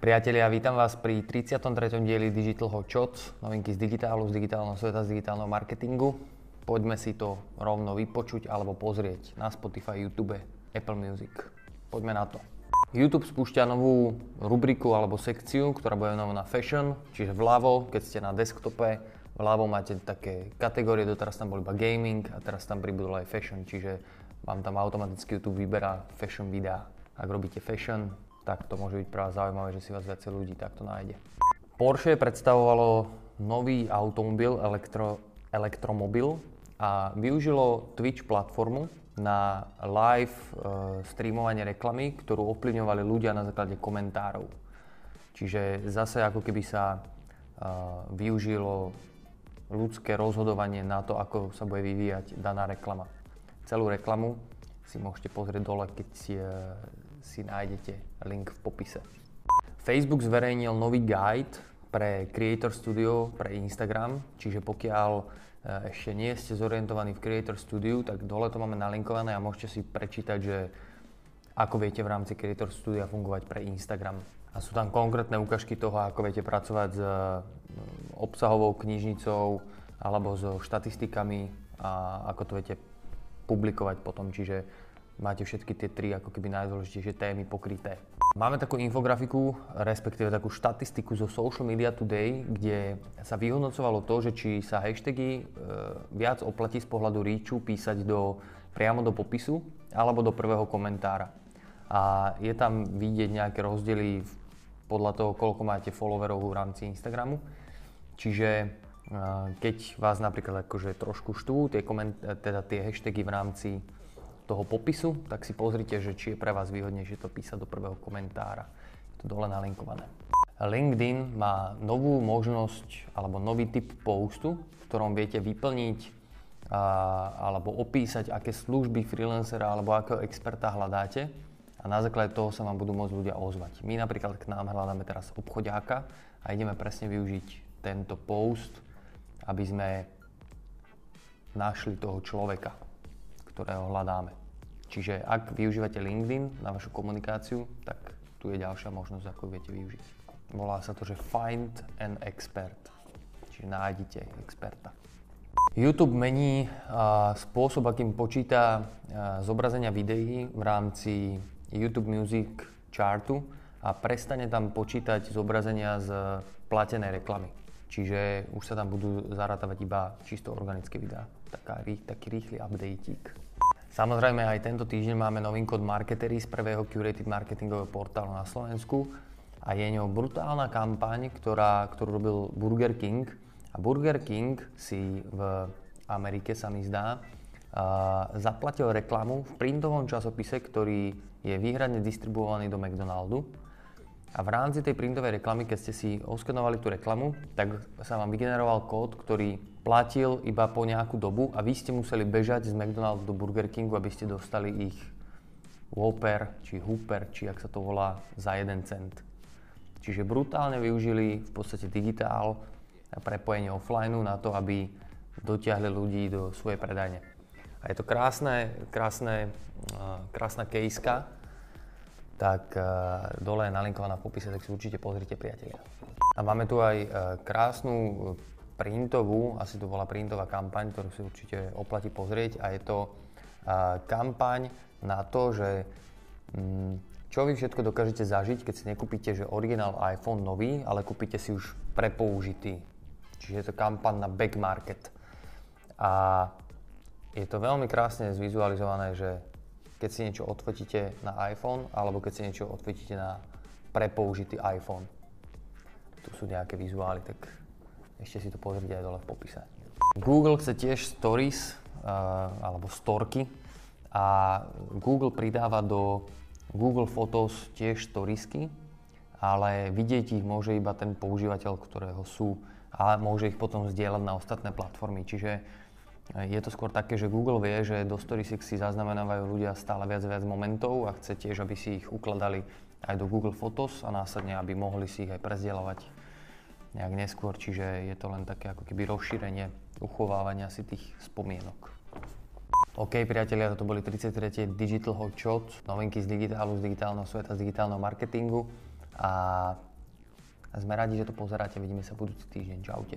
Priatelia, vítam vás pri 33. dieli Digital Hot Shots, novinky z digitálu, z digitálneho sveta, z digitálneho marketingu. Poďme si to rovno vypočuť alebo pozrieť na Spotify, YouTube, Apple Music. Poďme na to. YouTube spúšťa novú rubriku alebo sekciu, ktorá bude venovaná fashion, čiže vľavo, keď ste na desktope, vľavo máte také kategórie, doteraz tam bol iba gaming a teraz tam pribudol aj fashion, čiže vám tam automaticky YouTube vyberá fashion videá. Ak robíte fashion, tak to môže byť pre vás zaujímavé, že si vás viacej ľudí takto nájde. Porsche predstavovalo nový automobil, elektro, elektromobil a využilo Twitch platformu na live e, streamovanie reklamy, ktorú ovplyvňovali ľudia na základe komentárov. Čiže zase ako keby sa e, využilo ľudské rozhodovanie na to, ako sa bude vyvíjať daná reklama. Celú reklamu si môžete pozrieť dole, keď si, e, si nájdete link v popise. Facebook zverejnil nový guide pre Creator Studio pre Instagram, čiže pokiaľ e, ešte nie ste zorientovaní v Creator Studio, tak dole to máme nalinkované a môžete si prečítať, že ako viete v rámci Creator Studia fungovať pre Instagram. A sú tam konkrétne ukážky toho, ako viete pracovať s e, obsahovou knižnicou alebo so štatistikami a ako to viete publikovať potom. Čiže máte všetky tie tri ako keby najdôležitejšie témy pokryté. Máme takú infografiku, respektíve takú štatistiku zo Social Media Today, kde sa vyhodnocovalo to, že či sa hashtagy e, viac oplatí z pohľadu reachu písať do, priamo do popisu alebo do prvého komentára. A je tam vidieť nejaké rozdiely podľa toho, koľko máte followerov v rámci Instagramu. Čiže e, keď vás napríklad akože trošku štvú tie, koment- teda tie hashtagy v rámci toho popisu, tak si pozrite, že či je pre vás výhodnejšie to písať do prvého komentára. Je to dole nalinkované. LinkedIn má novú možnosť alebo nový typ postu, v ktorom viete vyplniť a, alebo opísať, aké služby freelancera alebo akého experta hľadáte a na základe toho sa vám budú môcť ľudia ozvať. My napríklad k nám hľadáme teraz obchodiáka a ideme presne využiť tento post, aby sme našli toho človeka, ktorého hľadáme. Čiže ak využívate LinkedIn na vašu komunikáciu, tak tu je ďalšia možnosť, ako viete využiť. Volá sa to, že Find an Expert, čiže nájdite experta. YouTube mení spôsob, akým počíta zobrazenia videí v rámci YouTube Music chartu a prestane tam počítať zobrazenia z platenej reklamy. Čiže už sa tam budú zarátavať iba čisto organické videá. Taká, taký rýchly updateík. Samozrejme aj tento týždeň máme novinku od Marketery z prvého curated marketingového portálu na Slovensku a je ňou brutálna kampaň, ktorá, ktorú robil Burger King. A Burger King si v Amerike sa mi zdá, zaplatil reklamu v printovom časopise, ktorý je výhradne distribuovaný do McDonaldu a v rámci tej printovej reklamy, keď ste si oskenovali tú reklamu, tak sa vám vygeneroval kód, ktorý platil iba po nejakú dobu a vy ste museli bežať z McDonald's do Burger Kingu, aby ste dostali ich Whopper, či Hooper, či ak sa to volá, za 1 cent. Čiže brutálne využili v podstate digitál a prepojenie offline na to, aby dotiahli ľudí do svojej predajne. A je to krásne, krásne, krásna kejska, tak dole je nalinkovaná v popise, tak si určite pozrite priatelia. A máme tu aj krásnu printovú, asi to bola printová kampaň, ktorú si určite oplatí pozrieť a je to kampaň na to, že um, čo vy všetko dokážete zažiť, keď si nekúpite že originál iPhone nový, ale kúpite si už prepoužitý. Čiže je to kampaň na back market. A je to veľmi krásne zvizualizované, že keď si niečo odfotíte na iPhone alebo keď si niečo odfotíte na prepoužitý iPhone. Tu sú nejaké vizuály, tak ešte si to pozrite aj dole v popise. Google chce tiež stories uh, alebo storky a Google pridáva do Google Photos tiež storiesky, ale vidieť ich môže iba ten používateľ, ktorého sú a môže ich potom zdieľať na ostatné platformy. Čiže je to skôr také, že Google vie, že do Storiesiek si zaznamenávajú ľudia stále viac a viac momentov a chce tiež, aby si ich ukladali aj do Google Photos a následne, aby mohli si ich aj prezdielovať nejak neskôr, čiže je to len také ako keby rozšírenie uchovávania si tých spomienok. OK, priatelia, toto boli 33. Digital Hot Shot, novinky z digitálu, z digitálneho sveta, z digitálneho marketingu a sme radi, že to pozeráte. Vidíme sa budúci týždeň. Čaute.